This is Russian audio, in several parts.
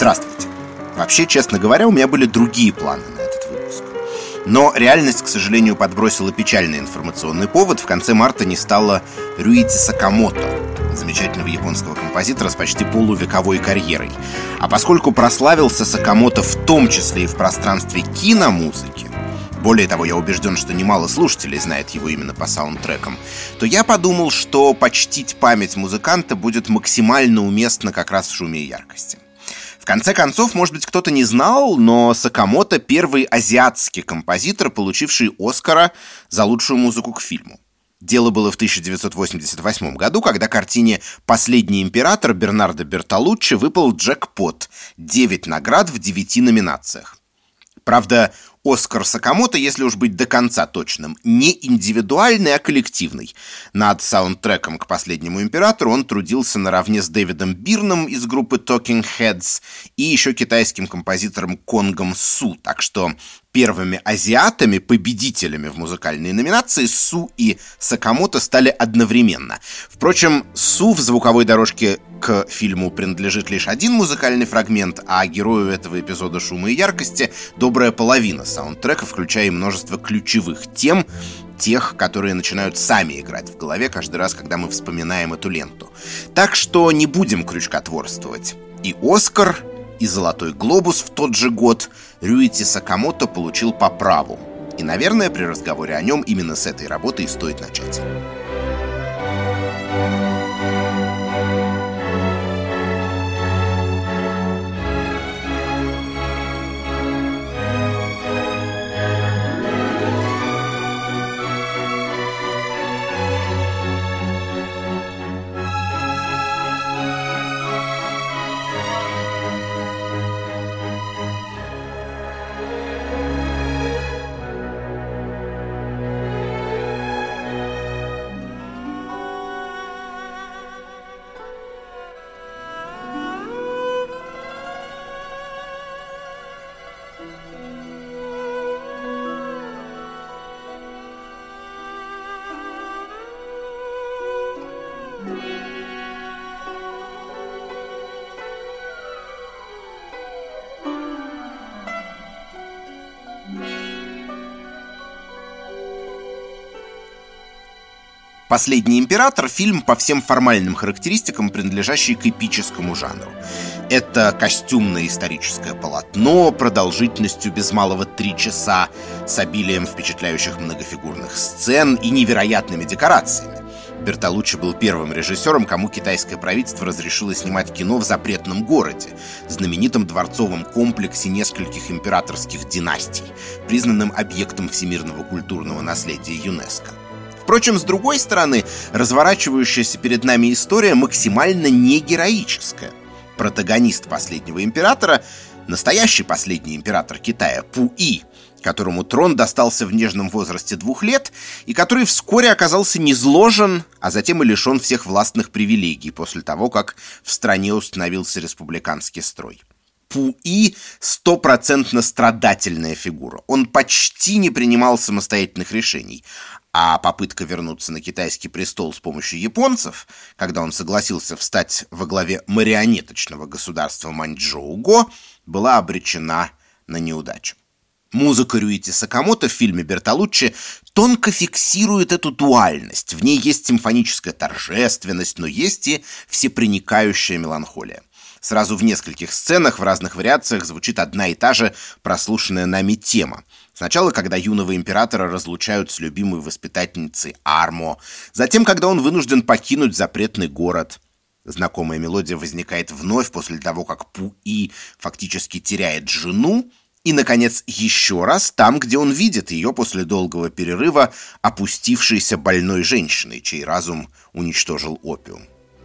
Здравствуйте. Вообще, честно говоря, у меня были другие планы на этот выпуск. Но реальность, к сожалению, подбросила печальный информационный повод. В конце марта не стало Рюити Сакамото, замечательного японского композитора с почти полувековой карьерой. А поскольку прославился Сакамото в том числе и в пространстве киномузыки, более того, я убежден, что немало слушателей знает его именно по саундтрекам, то я подумал, что почтить память музыканта будет максимально уместно как раз в шуме и яркости. Конце концов, может быть, кто-то не знал, но Сакамото — первый азиатский композитор, получивший Оскара за лучшую музыку к фильму. Дело было в 1988 году, когда картине «Последний император» Бернардо Бертолуччи выпал джекпот — 9 наград в 9 номинациях. Правда, Оскар Сакамото, если уж быть до конца точным, не индивидуальный, а коллективный. Над саундтреком к «Последнему императору» он трудился наравне с Дэвидом Бирном из группы Talking Heads и еще китайским композитором Конгом Су, так что Первыми азиатами, победителями в музыкальной номинации, Су и Сакамото стали одновременно. Впрочем, Су в звуковой дорожке к фильму принадлежит лишь один музыкальный фрагмент, а герою этого эпизода «Шума и яркости» добрая половина саундтрека, включая множество ключевых тем, тех, которые начинают сами играть в голове каждый раз, когда мы вспоминаем эту ленту. Так что не будем крючкотворствовать. И Оскар, и «Золотой глобус» в тот же год Рюити Сакамото получил по праву. И, наверное, при разговоре о нем именно с этой работы и стоит начать. «Последний император» — фильм по всем формальным характеристикам, принадлежащий к эпическому жанру. Это костюмное историческое полотно продолжительностью без малого три часа, с обилием впечатляющих многофигурных сцен и невероятными декорациями. Бертолуччи был первым режиссером, кому китайское правительство разрешило снимать кино в запретном городе, знаменитом дворцовом комплексе нескольких императорских династий, признанным объектом всемирного культурного наследия ЮНЕСКО. Впрочем, с другой стороны, разворачивающаяся перед нами история максимально не героическая. Протагонист последнего императора, настоящий последний император Китая, Пу-И, которому трон достался в нежном возрасте двух лет и который вскоре оказался низложен, а затем и лишен всех властных привилегий после того, как в стране установился республиканский строй. Пу-И – стопроцентно страдательная фигура. Он почти не принимал самостоятельных решений, а попытка вернуться на китайский престол с помощью японцев, когда он согласился встать во главе марионеточного государства Маньчжоу-Го, была обречена на неудачу. Музыка Рюити Сакамото в фильме Бертолуччи тонко фиксирует эту дуальность. В ней есть симфоническая торжественность, но есть и всепроникающая меланхолия. Сразу в нескольких сценах в разных вариациях звучит одна и та же прослушанная нами тема. Сначала, когда юного императора разлучают с любимой воспитательницей Армо. Затем, когда он вынужден покинуть запретный город. Знакомая мелодия возникает вновь после того, как Пу-И фактически теряет жену. И, наконец, еще раз там, где он видит ее после долгого перерыва опустившейся больной женщиной, чей разум уничтожил опиум.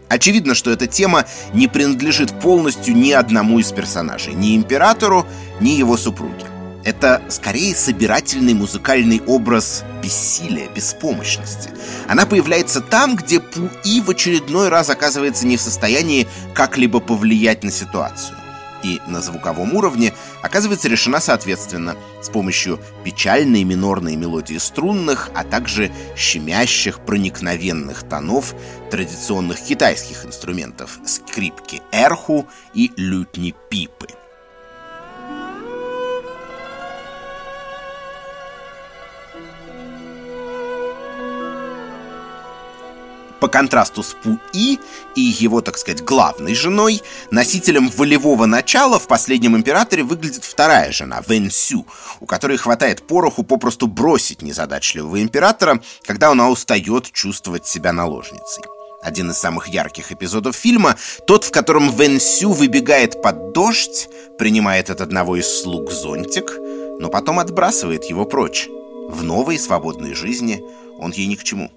Очевидно, что эта тема не принадлежит полностью ни одному из персонажей, ни императору, ни его супруге. Это скорее собирательный музыкальный образ бессилия, беспомощности. Она появляется там, где Пуи в очередной раз оказывается не в состоянии как-либо повлиять на ситуацию. и на звуковом уровне оказывается решена соответственно с помощью печальной минорной мелодии струнных, а также щемящих проникновенных тонов традиционных китайских инструментов скрипки эрху и лютни пипы. По контрасту с Пу-И и его, так сказать, главной женой, носителем волевого начала в «Последнем императоре» выглядит вторая жена, Вэн Сю, у которой хватает пороху попросту бросить незадачливого императора, когда она устает чувствовать себя наложницей. Один из самых ярких эпизодов фильма — тот, в котором Вэн Сю выбегает под дождь, принимает от одного из слуг зонтик, но потом отбрасывает его прочь. В новой свободной жизни он ей ни к чему.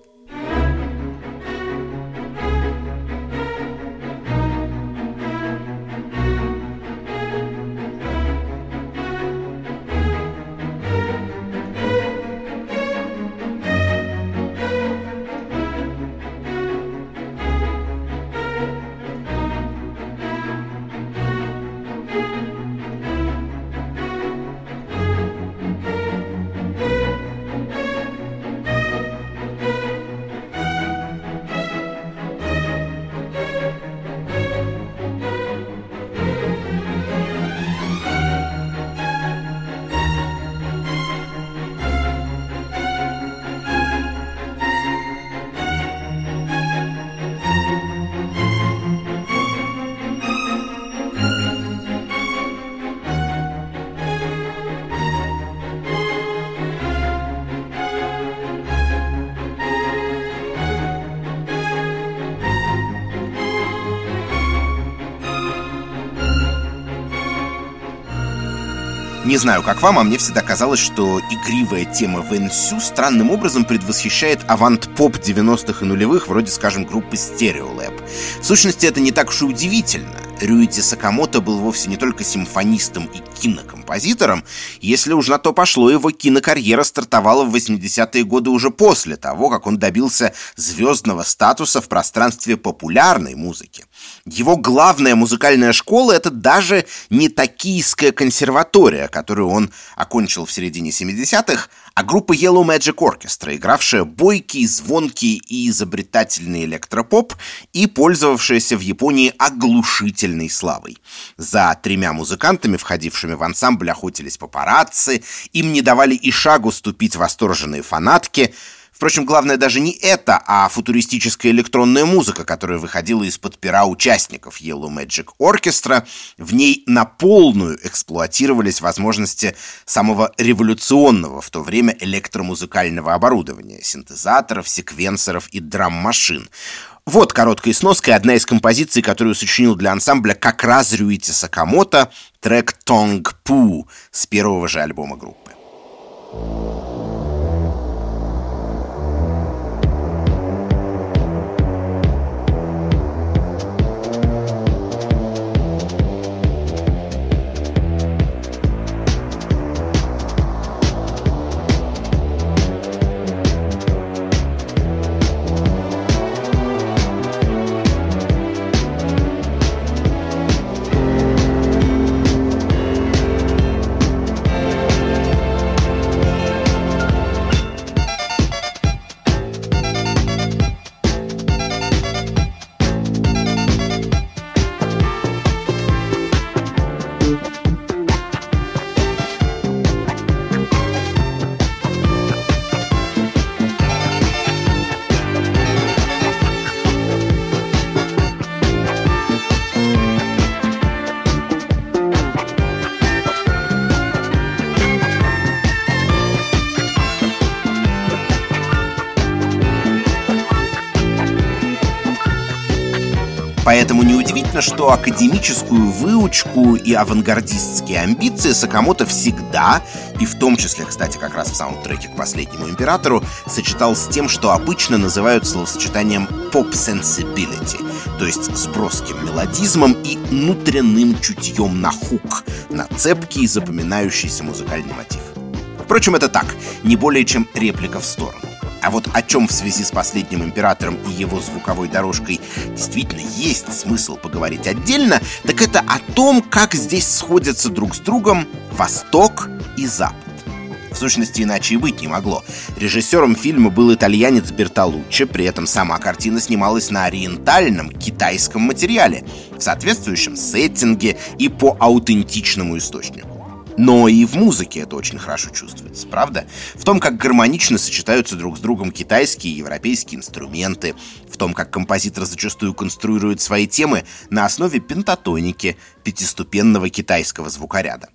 Не знаю, как вам, а мне всегда казалось, что игривая тема Вэнсю странным образом предвосхищает авант-поп 90-х и нулевых, вроде, скажем, группы Stereolab. В сущности, это не так уж и удивительно. Рюити Сакамото был вовсе не только симфонистом и кинокомпозитором, если уж на то пошло, его кинокарьера стартовала в 80-е годы уже после того, как он добился звездного статуса в пространстве популярной музыки. Его главная музыкальная школа — это даже не Токийская консерватория, которую он окончил в середине 70-х, а группа Yellow Magic Orchestra, игравшая бойкий, звонкий и изобретательный электропоп и пользовавшаяся в Японии оглушительной славой. За тремя музыкантами, входившими в ансамбль, охотились папарацци, им не давали и шагу ступить восторженные фанатки — Впрочем, главное даже не это, а футуристическая электронная музыка, которая выходила из-под пера участников Yellow Magic Orchestra. В ней на полную эксплуатировались возможности самого революционного в то время электромузыкального оборудования, синтезаторов, секвенсоров и драм-машин. Вот короткая сноска и одна из композиций, которую сочинил для ансамбля как раз Рюити Сакамото, трек «Тонг Пу» с первого же альбома группы. Поэтому неудивительно, что академическую выучку и авангардистские амбиции Сакамото всегда, и в том числе, кстати, как раз в саундтреке к «Последнему императору», сочетал с тем, что обычно называют словосочетанием «pop sensibility», то есть с броским мелодизмом и внутренним чутьем на хук, на цепкий запоминающийся музыкальный мотив. Впрочем, это так, не более чем реплика в сторону. А вот о чем в связи с последним императором и его звуковой дорожкой действительно есть смысл поговорить отдельно, так это о том, как здесь сходятся друг с другом Восток и Запад. В сущности, иначе и быть не могло. Режиссером фильма был итальянец Бертолуччи, при этом сама картина снималась на ориентальном китайском материале, в соответствующем сеттинге и по аутентичному источнику. Но и в музыке это очень хорошо чувствуется, правда? В том, как гармонично сочетаются друг с другом китайские и европейские инструменты, в том, как композитор зачастую конструирует свои темы на основе пентатоники, пятиступенного китайского звукоряда.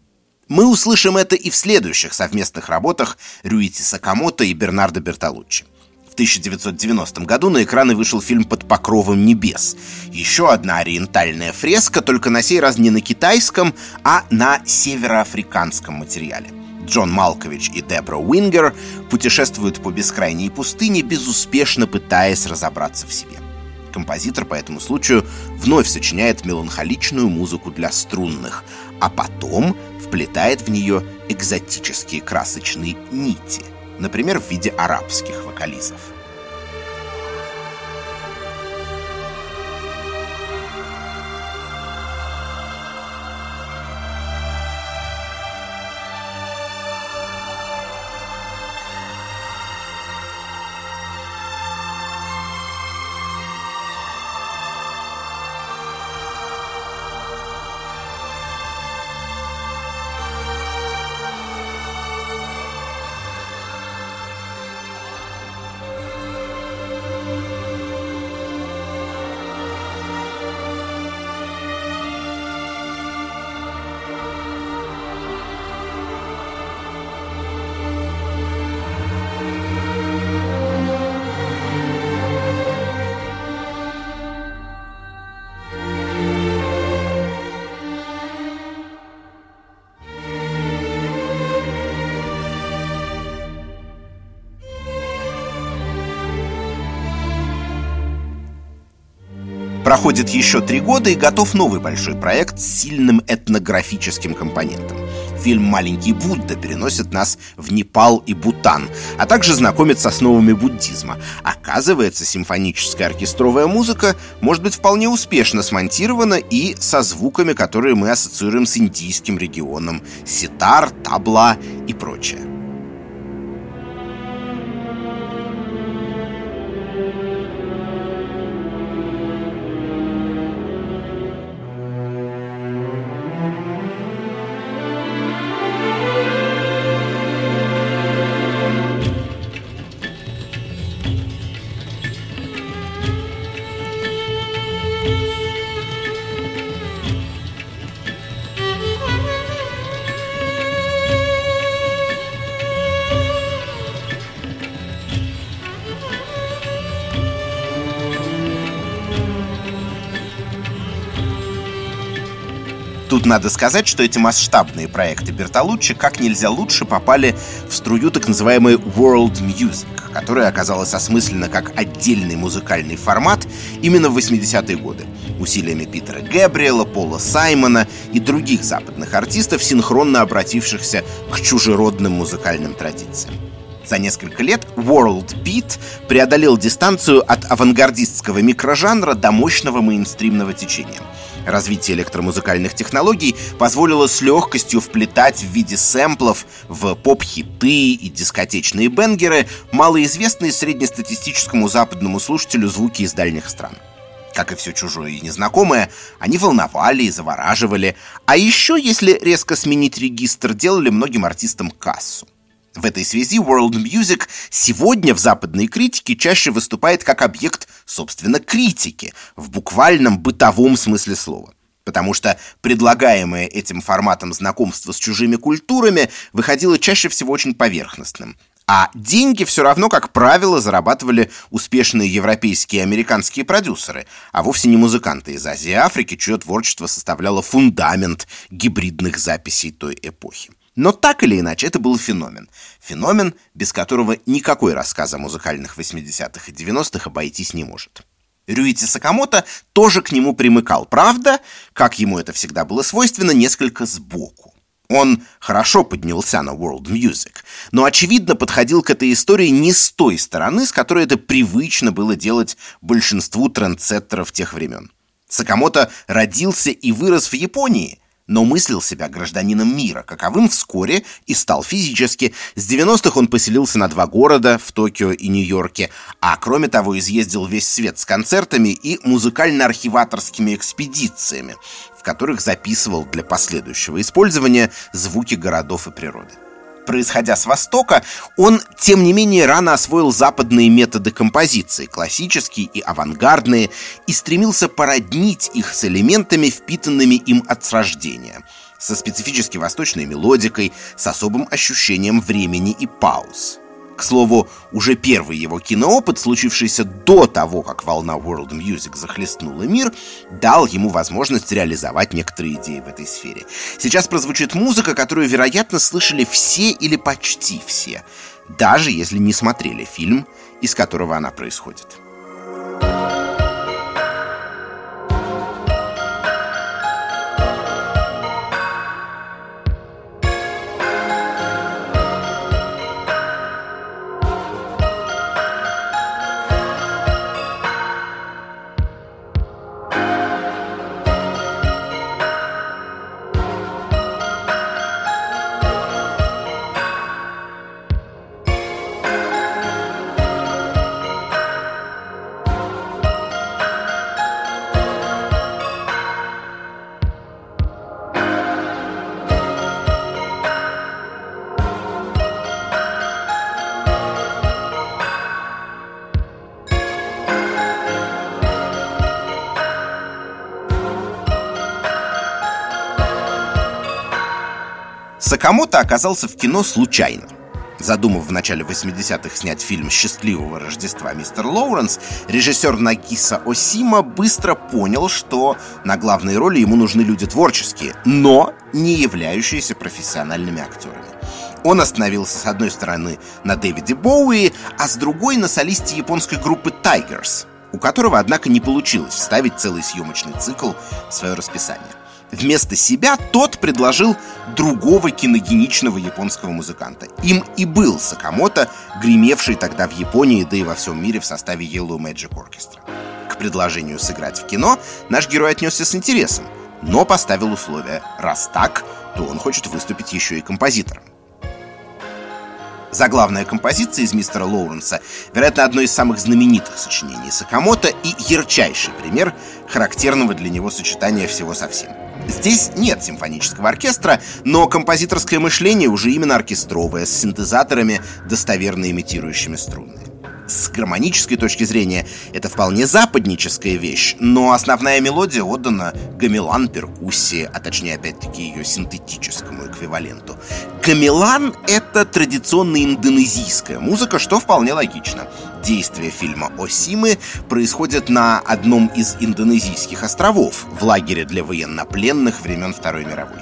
Мы услышим это и в следующих совместных работах Рюити Сакамото и Бернардо Бертолуччи. В 1990 году на экраны вышел фильм «Под покровом небес». Еще одна ориентальная фреска, только на сей раз не на китайском, а на североафриканском материале. Джон Малкович и Дебра Уингер путешествуют по бескрайней пустыне, безуспешно пытаясь разобраться в себе. Композитор по этому случаю вновь сочиняет меланхоличную музыку для струнных, а потом вплетает в нее экзотические красочные нити – например, в виде арабских вокализов. Проходит еще три года и готов новый большой проект с сильным этнографическим компонентом. Фильм «Маленький Будда» переносит нас в Непал и Бутан, а также знакомит с основами буддизма. Оказывается, симфоническая оркестровая музыка может быть вполне успешно смонтирована и со звуками, которые мы ассоциируем с индийским регионом — ситар, табла и прочее. Тут надо сказать, что эти масштабные проекты Бертолуччи как нельзя лучше попали в струю так называемой World Music, которая оказалась осмыслена как отдельный музыкальный формат именно в 80-е годы усилиями Питера Гэбриэла, Пола Саймона и других западных артистов, синхронно обратившихся к чужеродным музыкальным традициям. За несколько лет World Beat преодолел дистанцию от авангардистского микрожанра до мощного мейнстримного течения — Развитие электромузыкальных технологий позволило с легкостью вплетать в виде сэмплов в поп-хиты и дискотечные бенгеры малоизвестные среднестатистическому западному слушателю звуки из дальних стран. Как и все чужое и незнакомое, они волновали и завораживали, а еще, если резко сменить регистр, делали многим артистам кассу. В этой связи World Music сегодня в западной критике чаще выступает как объект, собственно, критики, в буквальном бытовом смысле слова. Потому что предлагаемое этим форматом знакомство с чужими культурами выходило чаще всего очень поверхностным. А деньги все равно, как правило, зарабатывали успешные европейские и американские продюсеры, а вовсе не музыканты из Азии и Африки, чье творчество составляло фундамент гибридных записей той эпохи. Но так или иначе, это был феномен. Феномен, без которого никакой рассказ о музыкальных 80-х и 90-х обойтись не может. Рюити Сакамото тоже к нему примыкал, правда, как ему это всегда было свойственно, несколько сбоку. Он хорошо поднялся на World Music, но, очевидно, подходил к этой истории не с той стороны, с которой это привычно было делать большинству трендсеттеров тех времен. Сакамото родился и вырос в Японии, но мыслил себя гражданином мира, каковым вскоре и стал физически. С 90-х он поселился на два города, в Токио и Нью-Йорке, а кроме того изъездил весь свет с концертами и музыкально-архиваторскими экспедициями, в которых записывал для последующего использования звуки городов и природы. Происходя с Востока, он, тем не менее, рано освоил западные методы композиции, классические и авангардные, и стремился породнить их с элементами, впитанными им от рождения, со специфически восточной мелодикой, с особым ощущением времени и пауз. К слову, уже первый его киноопыт, случившийся до того, как волна World Music захлестнула мир, дал ему возможность реализовать некоторые идеи в этой сфере. Сейчас прозвучит музыка, которую, вероятно, слышали все или почти все, даже если не смотрели фильм, из которого она происходит. Сакамото оказался в кино случайно. Задумав в начале 80-х снять фильм «Счастливого Рождества, мистер Лоуренс», режиссер Нагиса Осима быстро понял, что на главной роли ему нужны люди творческие, но не являющиеся профессиональными актерами. Он остановился с одной стороны на Дэвиде Боуи, а с другой на солисте японской группы Tigers, у которого, однако, не получилось вставить целый съемочный цикл в свое расписание. Вместо себя тот предложил другого киногеничного японского музыканта. Им и был Сакамото, гремевший тогда в Японии, да и во всем мире в составе Yellow Magic Orchestra. К предложению сыграть в кино наш герой отнесся с интересом, но поставил условие «раз так, то он хочет выступить еще и композитором». Заглавная композиция из «Мистера Лоуренса» вероятно, одно из самых знаменитых сочинений Сакамото и ярчайший пример характерного для него сочетания всего совсем. Здесь нет симфонического оркестра, но композиторское мышление уже именно оркестровое, с синтезаторами, достоверно имитирующими струны. С гармонической точки зрения это вполне западническая вещь, но основная мелодия отдана гамелан перкуссии, а точнее опять-таки ее синтетическому эквиваленту. Гамелан — это традиционная индонезийская музыка, что вполне логично. Действие фильма «Осимы» происходит на одном из индонезийских островов в лагере для военнопленных времен Второй мировой.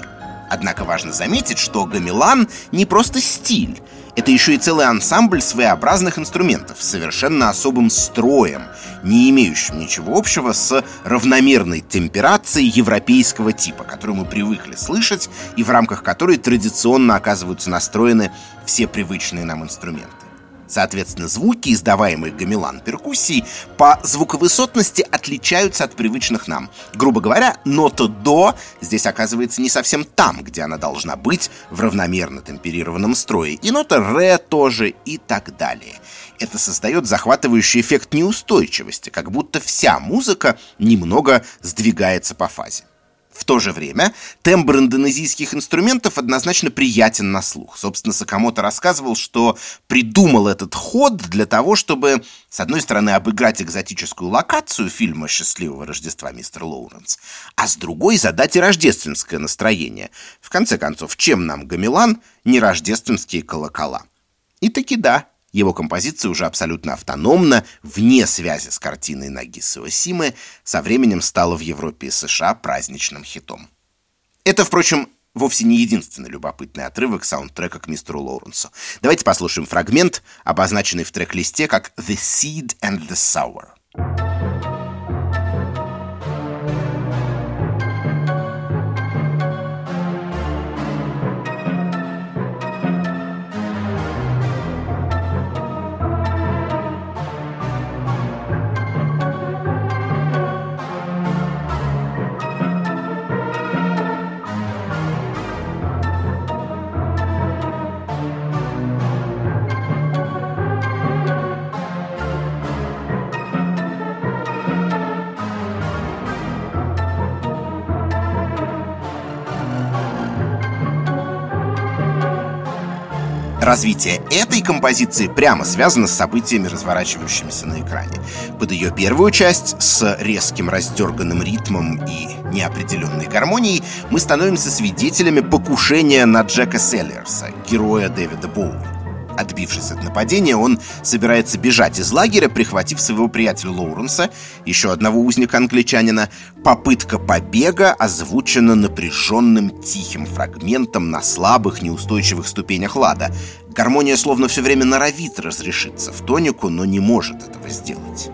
Однако важно заметить, что гамелан не просто стиль, это еще и целый ансамбль своеобразных инструментов совершенно особым строем, не имеющим ничего общего с равномерной темперацией европейского типа, которую мы привыкли слышать и в рамках которой традиционно оказываются настроены все привычные нам инструменты. Соответственно, звуки, издаваемые гамелан перкуссий, по звуковысотности отличаются от привычных нам. Грубо говоря, нота «до» здесь оказывается не совсем там, где она должна быть в равномерно темперированном строе, и нота «ре» тоже и так далее. Это создает захватывающий эффект неустойчивости, как будто вся музыка немного сдвигается по фазе. В то же время тембр индонезийских инструментов однозначно приятен на слух. Собственно, Сакамото рассказывал, что придумал этот ход для того, чтобы, с одной стороны, обыграть экзотическую локацию фильма «Счастливого Рождества, мистер Лоуренс», а с другой задать и рождественское настроение. В конце концов, чем нам гамелан, не рождественские колокола? И таки да, его композиция уже абсолютно автономно, вне связи с картиной Нагисы Осимы, со временем стала в Европе и США праздничным хитом. Это, впрочем, вовсе не единственный любопытный отрывок саундтрека к мистеру Лоуренсу. Давайте послушаем фрагмент, обозначенный в трек-листе как «The Seed and the Sour». Развитие этой композиции прямо связано с событиями, разворачивающимися на экране. Под ее первую часть, с резким раздерганным ритмом и неопределенной гармонией, мы становимся свидетелями покушения на Джека Селлерса, героя Дэвида Боуи. Отбившись от нападения, он собирается бежать из лагеря, прихватив своего приятеля Лоуренса, еще одного узника-англичанина. Попытка побега озвучена напряженным тихим фрагментом на слабых, неустойчивых ступенях лада. Гармония словно все время норовит разрешиться в тонику, но не может этого сделать.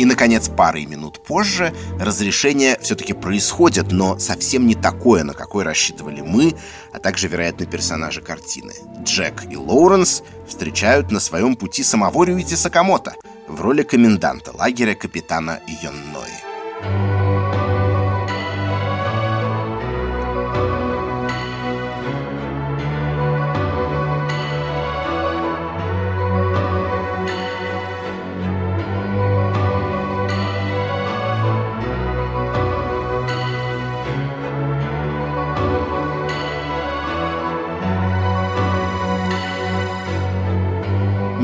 И, наконец, парой минут позже разрешение все-таки происходит, но совсем не такое, на какое рассчитывали мы, а также, вероятно, персонажи картины. Джек и Лоуренс встречают на своем пути самого Рюити Сакамото в роли коменданта лагеря капитана Йоннои.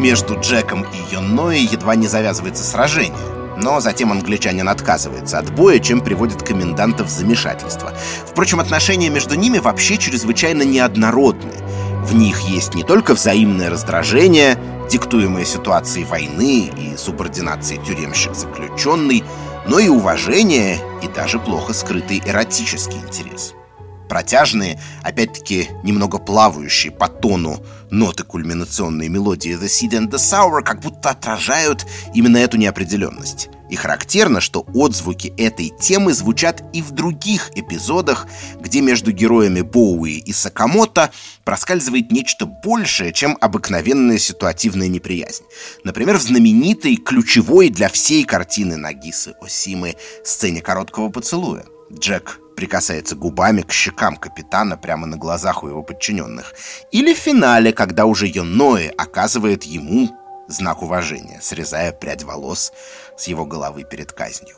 Между Джеком и Йонной едва не завязывается сражение. Но затем англичанин отказывается от боя, чем приводит коменданта в замешательство. Впрочем, отношения между ними вообще чрезвычайно неоднородны. В них есть не только взаимное раздражение, диктуемое ситуацией войны и субординацией тюремщик-заключенный, но и уважение и даже плохо скрытый эротический интерес протяжные, опять-таки немного плавающие по тону ноты кульминационной мелодии The Seed and the Sour как будто отражают именно эту неопределенность. И характерно, что отзвуки этой темы звучат и в других эпизодах, где между героями Боуи и Сакамото проскальзывает нечто большее, чем обыкновенная ситуативная неприязнь. Например, в знаменитой, ключевой для всей картины Нагисы Осимы сцене короткого поцелуя. Джек прикасается губами к щекам капитана прямо на глазах у его подчиненных. Или в финале, когда уже Йоноэ оказывает ему знак уважения, срезая прядь волос с его головы перед казнью.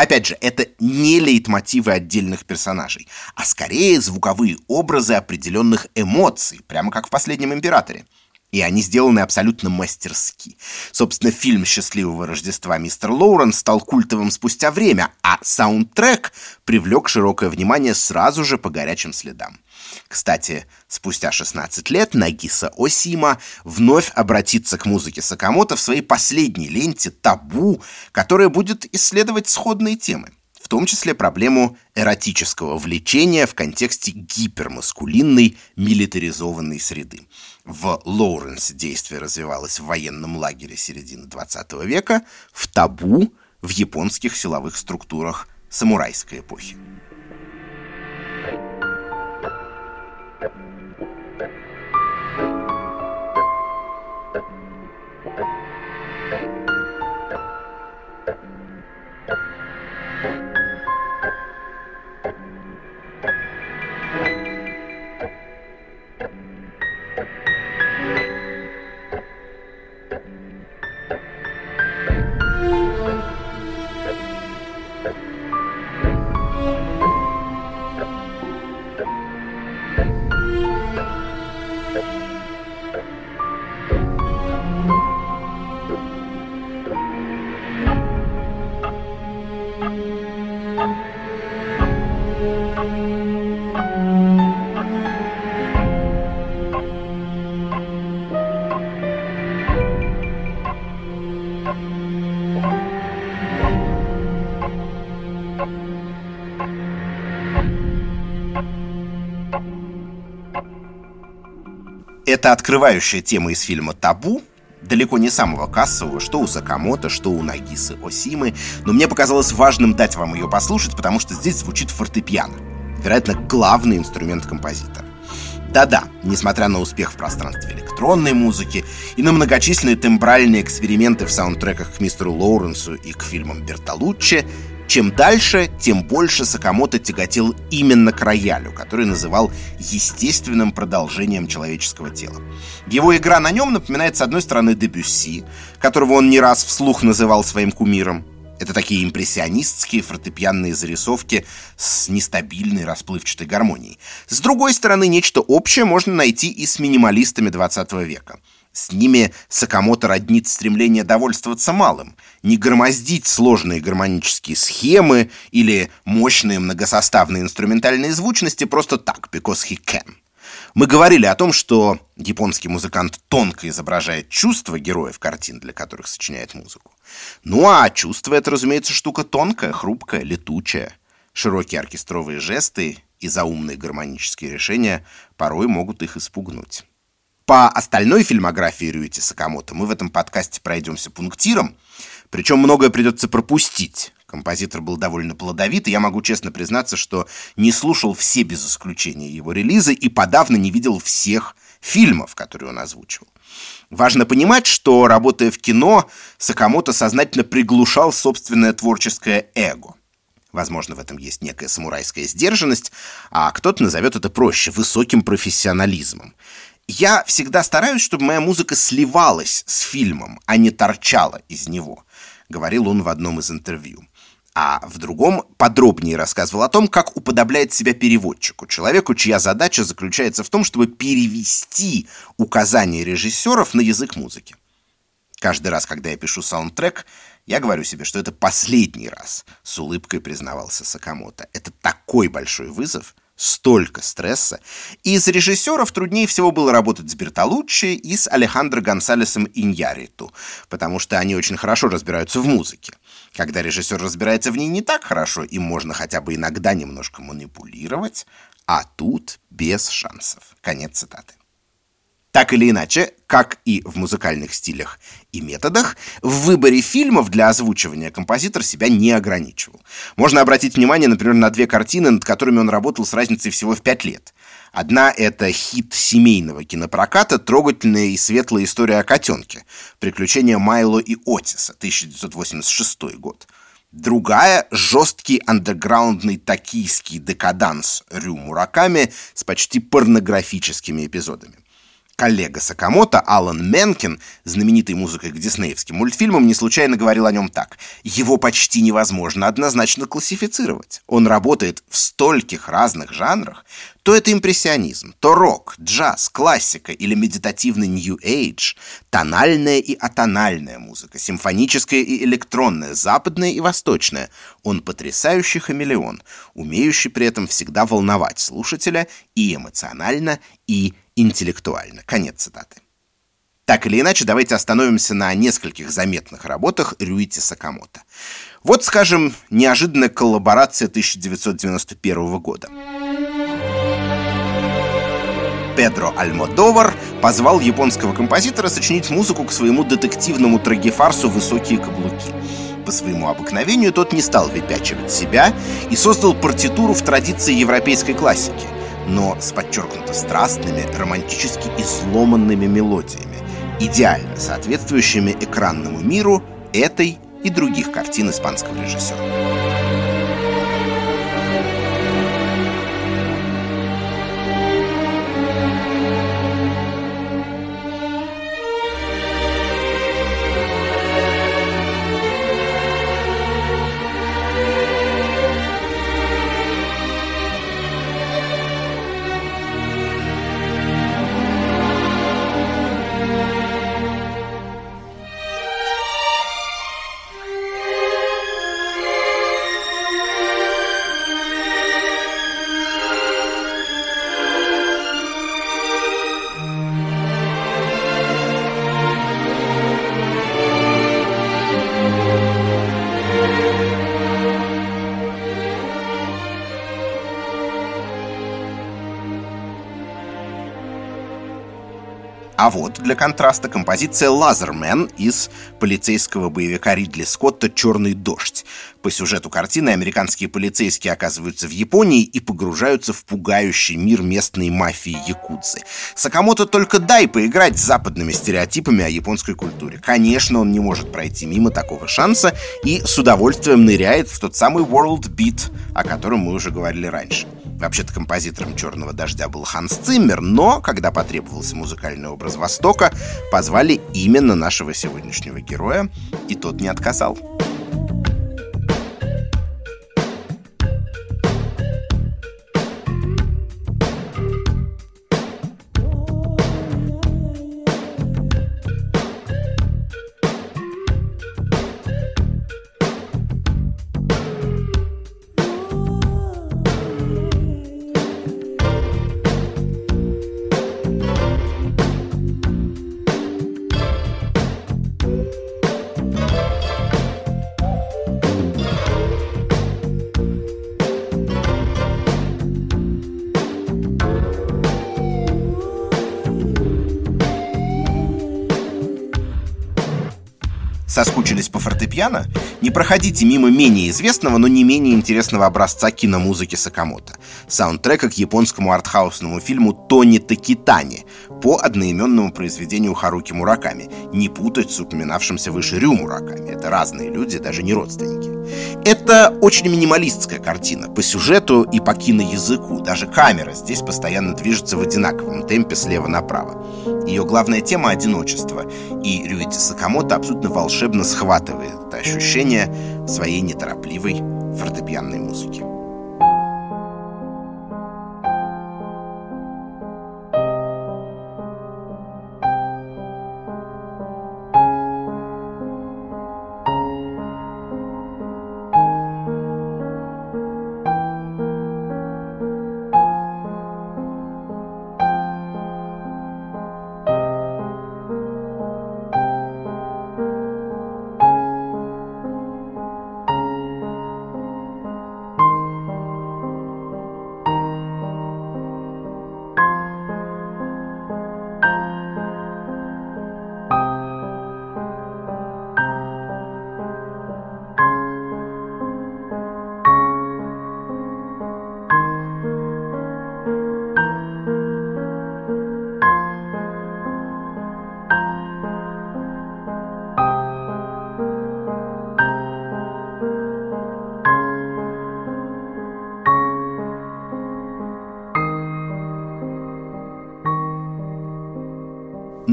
Опять же, это не лейтмотивы отдельных персонажей, а скорее звуковые образы определенных эмоций, прямо как в «Последнем императоре». И они сделаны абсолютно мастерски. Собственно, фильм «Счастливого Рождества мистер Лоуренс» стал культовым спустя время, а саундтрек привлек широкое внимание сразу же по горячим следам. Кстати, спустя 16 лет Нагиса Осима вновь обратится к музыке Сакамото в своей последней ленте «Табу», которая будет исследовать сходные темы в том числе проблему эротического влечения в контексте гипермаскулинной милитаризованной среды. В Лоуренсе действие развивалось в военном лагере середины 20 века, в табу в японских силовых структурах самурайской эпохи. Yep. Это открывающая тема из фильма «Табу», далеко не самого кассового, что у Сакамото, что у Нагисы Осимы, но мне показалось важным дать вам ее послушать, потому что здесь звучит фортепиано. Вероятно, главный инструмент композитора. Да-да, несмотря на успех в пространстве электронной музыки и на многочисленные тембральные эксперименты в саундтреках к мистеру Лоуренсу и к фильмам Бертолуччи, чем дальше, тем больше Сакамото тяготел именно к роялю, который называл естественным продолжением человеческого тела. Его игра на нем напоминает, с одной стороны, Дебюсси, которого он не раз вслух называл своим кумиром, это такие импрессионистские фортепианные зарисовки с нестабильной расплывчатой гармонией. С другой стороны, нечто общее можно найти и с минималистами 20 века. С ними Сакамото роднит стремление довольствоваться малым, не громоздить сложные гармонические схемы или мощные многосоставные инструментальные звучности просто так, because he can. Мы говорили о том, что японский музыкант тонко изображает чувства героев картин, для которых сочиняет музыку. Ну а чувство это, разумеется, штука тонкая, хрупкая, летучая. Широкие оркестровые жесты и заумные гармонические решения порой могут их испугнуть. По остальной фильмографии Рюити Сакамото мы в этом подкасте пройдемся пунктиром, причем многое придется пропустить. Композитор был довольно плодовит, и я могу честно признаться, что не слушал все без исключения его релизы и подавно не видел всех фильмов, которые он озвучивал. Важно понимать, что, работая в кино, Сакамото сознательно приглушал собственное творческое эго. Возможно, в этом есть некая самурайская сдержанность, а кто-то назовет это проще – высоким профессионализмом. Я всегда стараюсь, чтобы моя музыка сливалась с фильмом, а не торчала из него, говорил он в одном из интервью а в другом подробнее рассказывал о том, как уподобляет себя переводчику, человеку, чья задача заключается в том, чтобы перевести указания режиссеров на язык музыки. Каждый раз, когда я пишу саундтрек, я говорю себе, что это последний раз, с улыбкой признавался Сакамото. Это такой большой вызов, столько стресса. И из режиссеров труднее всего было работать с Бертолуччи и с Алехандро Гонсалесом Иньяриту, потому что они очень хорошо разбираются в музыке. Когда режиссер разбирается в ней не так хорошо, им можно хотя бы иногда немножко манипулировать, а тут без шансов. Конец цитаты. Так или иначе, как и в музыкальных стилях и методах, в выборе фильмов для озвучивания композитор себя не ограничивал. Можно обратить внимание, например, на две картины, над которыми он работал с разницей всего в пять лет. Одна — это хит семейного кинопроката «Трогательная и светлая история о котенке. Приключения Майло и Отиса», 1986 год. Другая — жесткий андеграундный токийский декаданс Рю Мураками с почти порнографическими эпизодами. Коллега Сакамото, Алан Менкин, знаменитый музыкой к диснеевским мультфильмам, не случайно говорил о нем так. Его почти невозможно однозначно классифицировать. Он работает в стольких разных жанрах. То это импрессионизм, то рок, джаз, классика или медитативный Age, тональная и атональная музыка, симфоническая и электронная, западная и восточная. Он потрясающий хамелеон, умеющий при этом всегда волновать слушателя и эмоционально, и интеллектуально. Конец цитаты. Так или иначе, давайте остановимся на нескольких заметных работах Рюити Сакамото. Вот, скажем, неожиданная коллаборация 1991 года. Педро Альмодовар позвал японского композитора сочинить музыку к своему детективному трагефарсу «Высокие каблуки». По своему обыкновению тот не стал выпячивать себя и создал партитуру в традиции европейской классики – но с подчеркнуто страстными, романтически изломанными мелодиями, идеально соответствующими экранному миру этой и других картин испанского режиссера. Вот, для контраста, композиция «Лазермен» из полицейского боевика Ридли Скотта «Черный дождь». По сюжету картины американские полицейские оказываются в Японии и погружаются в пугающий мир местной мафии якудзы. Сакамото только дай поиграть с западными стереотипами о японской культуре. Конечно, он не может пройти мимо такого шанса и с удовольствием ныряет в тот самый World Beat, о котором мы уже говорили раньше. Вообще-то композитором «Черного дождя» был Ханс Циммер, но, когда потребовался музыкальный образ Востока, позвали именно нашего сегодняшнего героя, и тот не отказал. Фортепиано? Не проходите мимо менее известного, но не менее интересного образца киномузыки Сакамото. Саундтрека к японскому артхаусному фильму «Тони Такитани» по одноименному произведению Харуки Мураками. Не путать с упоминавшимся выше Рю Мураками. Это разные люди, даже не родственники. Это очень минималистская картина по сюжету и по киноязыку. Даже камера здесь постоянно движется в одинаковом темпе слева направо. Ее главная тема — одиночество. И Рюити Сакамото абсолютно волшебно схватывает это ощущение своей неторопливой фортепианной музыке.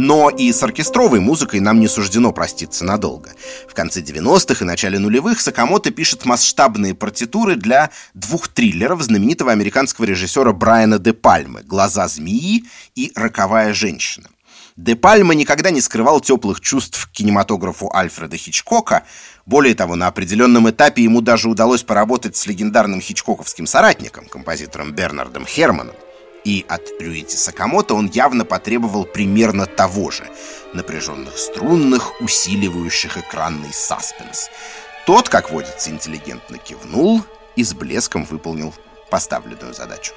Но и с оркестровой музыкой нам не суждено проститься надолго. В конце 90-х и начале нулевых Сакамото пишет масштабные партитуры для двух триллеров знаменитого американского режиссера Брайана де Пальмы «Глаза змеи» и «Роковая женщина». Де Пальма никогда не скрывал теплых чувств к кинематографу Альфреда Хичкока. Более того, на определенном этапе ему даже удалось поработать с легендарным хичкоковским соратником, композитором Бернардом Херманом. И от Рюити Сакамото он явно потребовал примерно того же — напряженных струнных, усиливающих экранный саспенс. Тот, как водится, интеллигентно кивнул и с блеском выполнил поставленную задачу.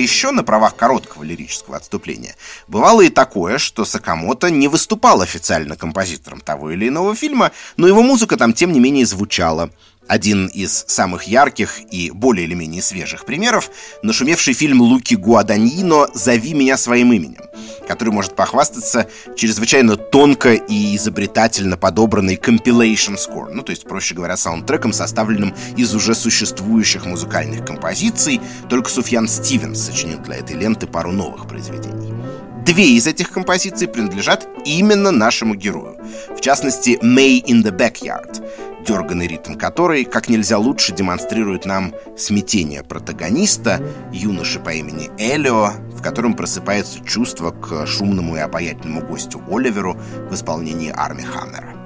Еще на правах короткого лирического отступления бывало и такое, что Сакамото не выступал официально композитором того или иного фильма, но его музыка там тем не менее звучала. Один из самых ярких и более или менее свежих примеров — нашумевший фильм Луки Гуаданьино «Зови меня своим именем», который может похвастаться чрезвычайно тонко и изобретательно подобранной compilation score, ну, то есть, проще говоря, саундтреком, составленным из уже существующих музыкальных композиций, только Суфьян Стивенс сочинил для этой ленты пару новых произведений. Две из этих композиций принадлежат именно нашему герою. В частности, «May in the Backyard», дерганный ритм которой как нельзя лучше демонстрирует нам смятение протагониста, юноши по имени Элио, в котором просыпается чувство к шумному и обаятельному гостю Оливеру в исполнении Арми Хаммера.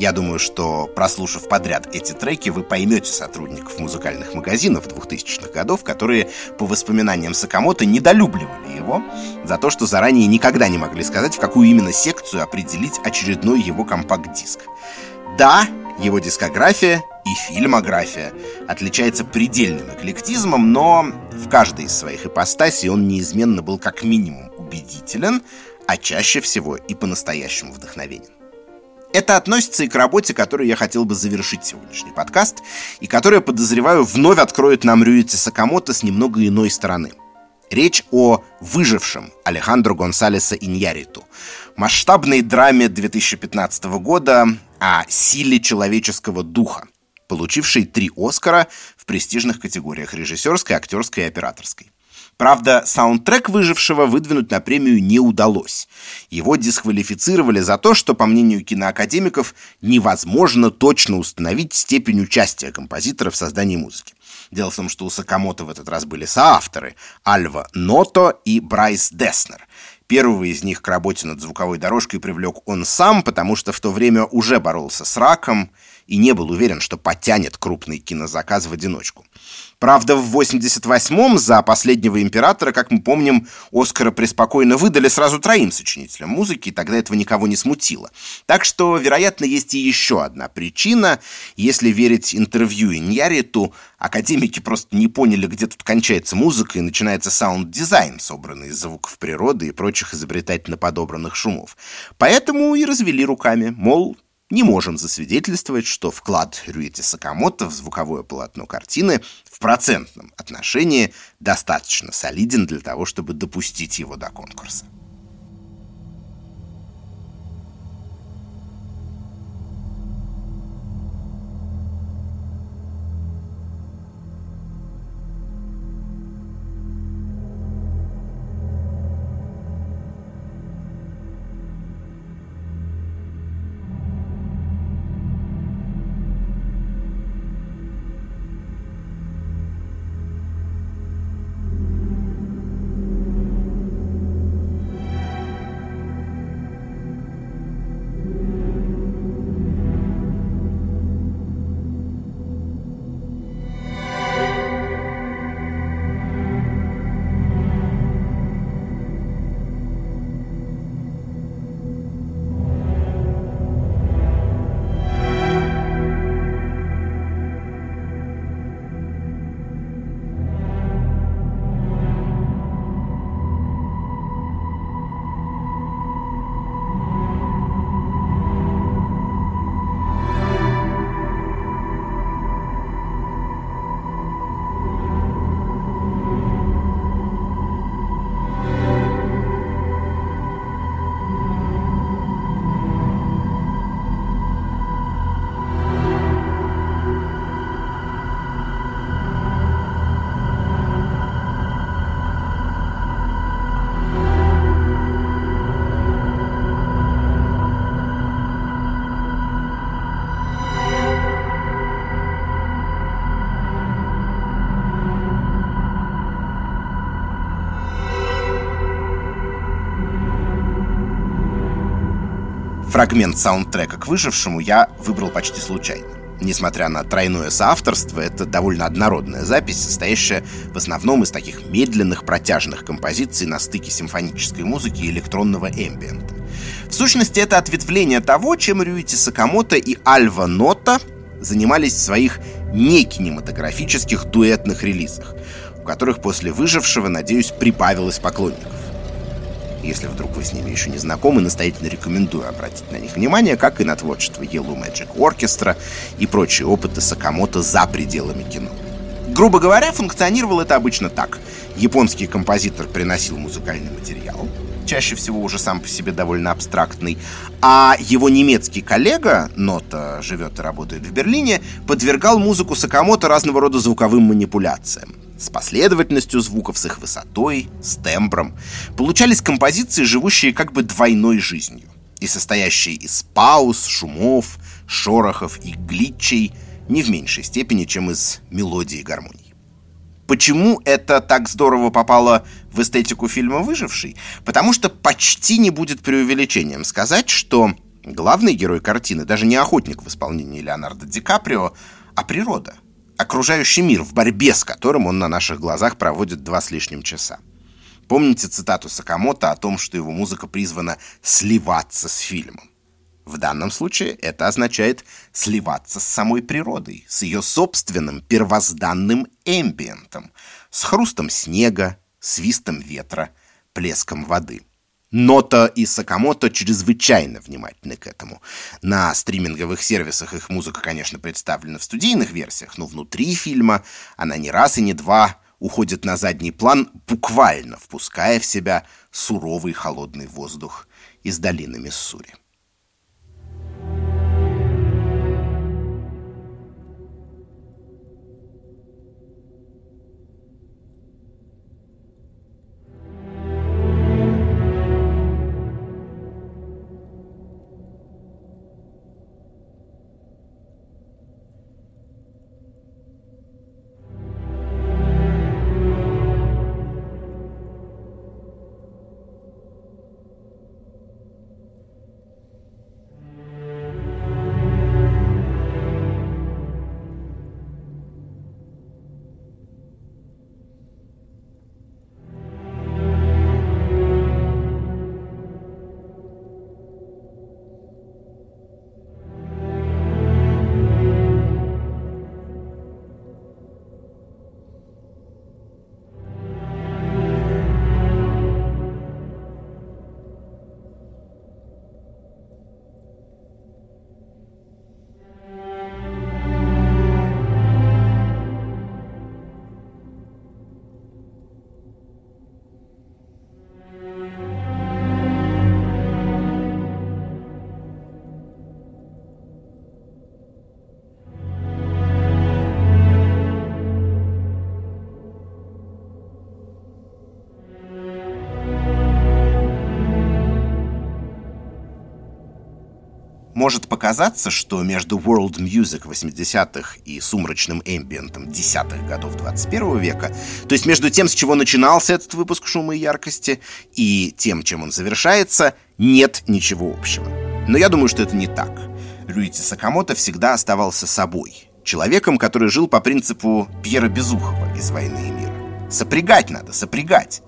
Я думаю, что, прослушав подряд эти треки, вы поймете сотрудников музыкальных магазинов 2000-х годов, которые, по воспоминаниям Сакамото, недолюбливали его за то, что заранее никогда не могли сказать, в какую именно секцию определить очередной его компакт-диск. Да, его дискография и фильмография отличается предельным эклектизмом, но в каждой из своих ипостасей он неизменно был как минимум убедителен, а чаще всего и по-настоящему вдохновенен. Это относится и к работе, которую я хотел бы завершить сегодняшний подкаст, и которая, подозреваю, вновь откроет нам Рюити Сакамото с немного иной стороны. Речь о выжившем Алехандро Гонсалеса Иньяриту, масштабной драме 2015 года о силе человеческого духа, получившей три Оскара в престижных категориях режиссерской, актерской и операторской. Правда, саундтрек выжившего выдвинуть на премию не удалось. Его дисквалифицировали за то, что, по мнению киноакадемиков, невозможно точно установить степень участия композитора в создании музыки. Дело в том, что у Сакамото в этот раз были соавторы Альва Ното и Брайс Деснер. Первого из них к работе над звуковой дорожкой привлек он сам, потому что в то время уже боролся с раком и не был уверен, что потянет крупный кинозаказ в одиночку. Правда, в 88-м за «Последнего императора», как мы помним, Оскара преспокойно выдали сразу троим сочинителям музыки, и тогда этого никого не смутило. Так что, вероятно, есть и еще одна причина. Если верить интервью Иньяриту, академики просто не поняли, где тут кончается музыка и начинается саунд-дизайн, собранный из звуков природы и прочих изобретательно подобранных шумов. Поэтому и развели руками, мол, не можем засвидетельствовать, что вклад Рюити Сакамото в звуковое полотно картины в процентном отношении достаточно солиден для того, чтобы допустить его до конкурса. Фрагмент саундтрека к «Выжившему» я выбрал почти случайно. Несмотря на тройное соавторство, это довольно однородная запись, состоящая в основном из таких медленных протяжных композиций на стыке симфонической музыки и электронного эмбиента. В сущности, это ответвление того, чем Рюити Сакамото и Альва Нота занимались в своих некинематографических дуэтных релизах, у которых после «Выжившего», надеюсь, прибавилось поклонников. Если вдруг вы с ними еще не знакомы, настоятельно рекомендую обратить на них внимание, как и на творчество Yellow Magic Orchestra и прочие опыты Сакамото за пределами кино. Грубо говоря, функционировало это обычно так. Японский композитор приносил музыкальный материал, чаще всего уже сам по себе довольно абстрактный, а его немецкий коллега, Нота живет и работает в Берлине, подвергал музыку Сакамото разного рода звуковым манипуляциям с последовательностью звуков, с их высотой, с тембром, получались композиции, живущие как бы двойной жизнью и состоящие из пауз, шумов, шорохов и глитчей не в меньшей степени, чем из мелодии гармонии. Почему это так здорово попало в эстетику фильма «Выживший»? Потому что почти не будет преувеличением сказать, что главный герой картины даже не охотник в исполнении Леонардо Ди Каприо, а природа — окружающий мир, в борьбе с которым он на наших глазах проводит два с лишним часа. Помните цитату Сакамото о том, что его музыка призвана сливаться с фильмом? В данном случае это означает сливаться с самой природой, с ее собственным первозданным эмбиентом, с хрустом снега, свистом ветра, плеском воды – Нота и Сакамото чрезвычайно внимательны к этому. На стриминговых сервисах их музыка, конечно, представлена в студийных версиях, но внутри фильма она не раз и не два уходит на задний план, буквально впуская в себя суровый холодный воздух из долины Миссури. Может показаться, что между World Music 80-х и сумрачным эмбиентом десятых годов 21 века, то есть между тем, с чего начинался этот выпуск «Шума и яркости», и тем, чем он завершается, нет ничего общего. Но я думаю, что это не так. Рюити Сакамото всегда оставался собой, человеком, который жил по принципу Пьера Безухова из «Войны и мира». Сопрягать надо, сопрягать.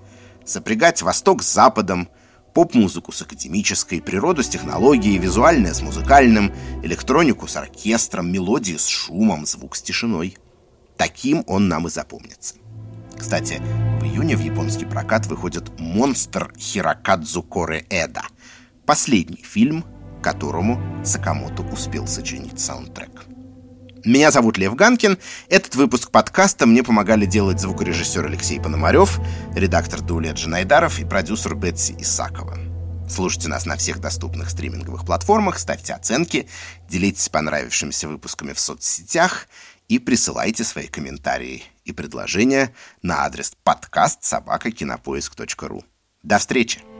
Сопрягать Восток с Западом – поп-музыку с академической, природу с технологией, визуальное с музыкальным, электронику с оркестром, мелодии с шумом, звук с тишиной. Таким он нам и запомнится. Кстати, в июне в японский прокат выходит «Монстр Хирокадзу Коре Эда», последний фильм, которому Сакамото успел сочинить саундтрек. Меня зовут Лев Ганкин. Этот выпуск подкаста мне помогали делать звукорежиссер Алексей Пономарев, редактор Дулет Джанайдаров и продюсер Бетси Исакова. Слушайте нас на всех доступных стриминговых платформах, ставьте оценки, делитесь понравившимися выпусками в соцсетях и присылайте свои комментарии и предложения на адрес подкаст собакакинопоиск.ру. До встречи!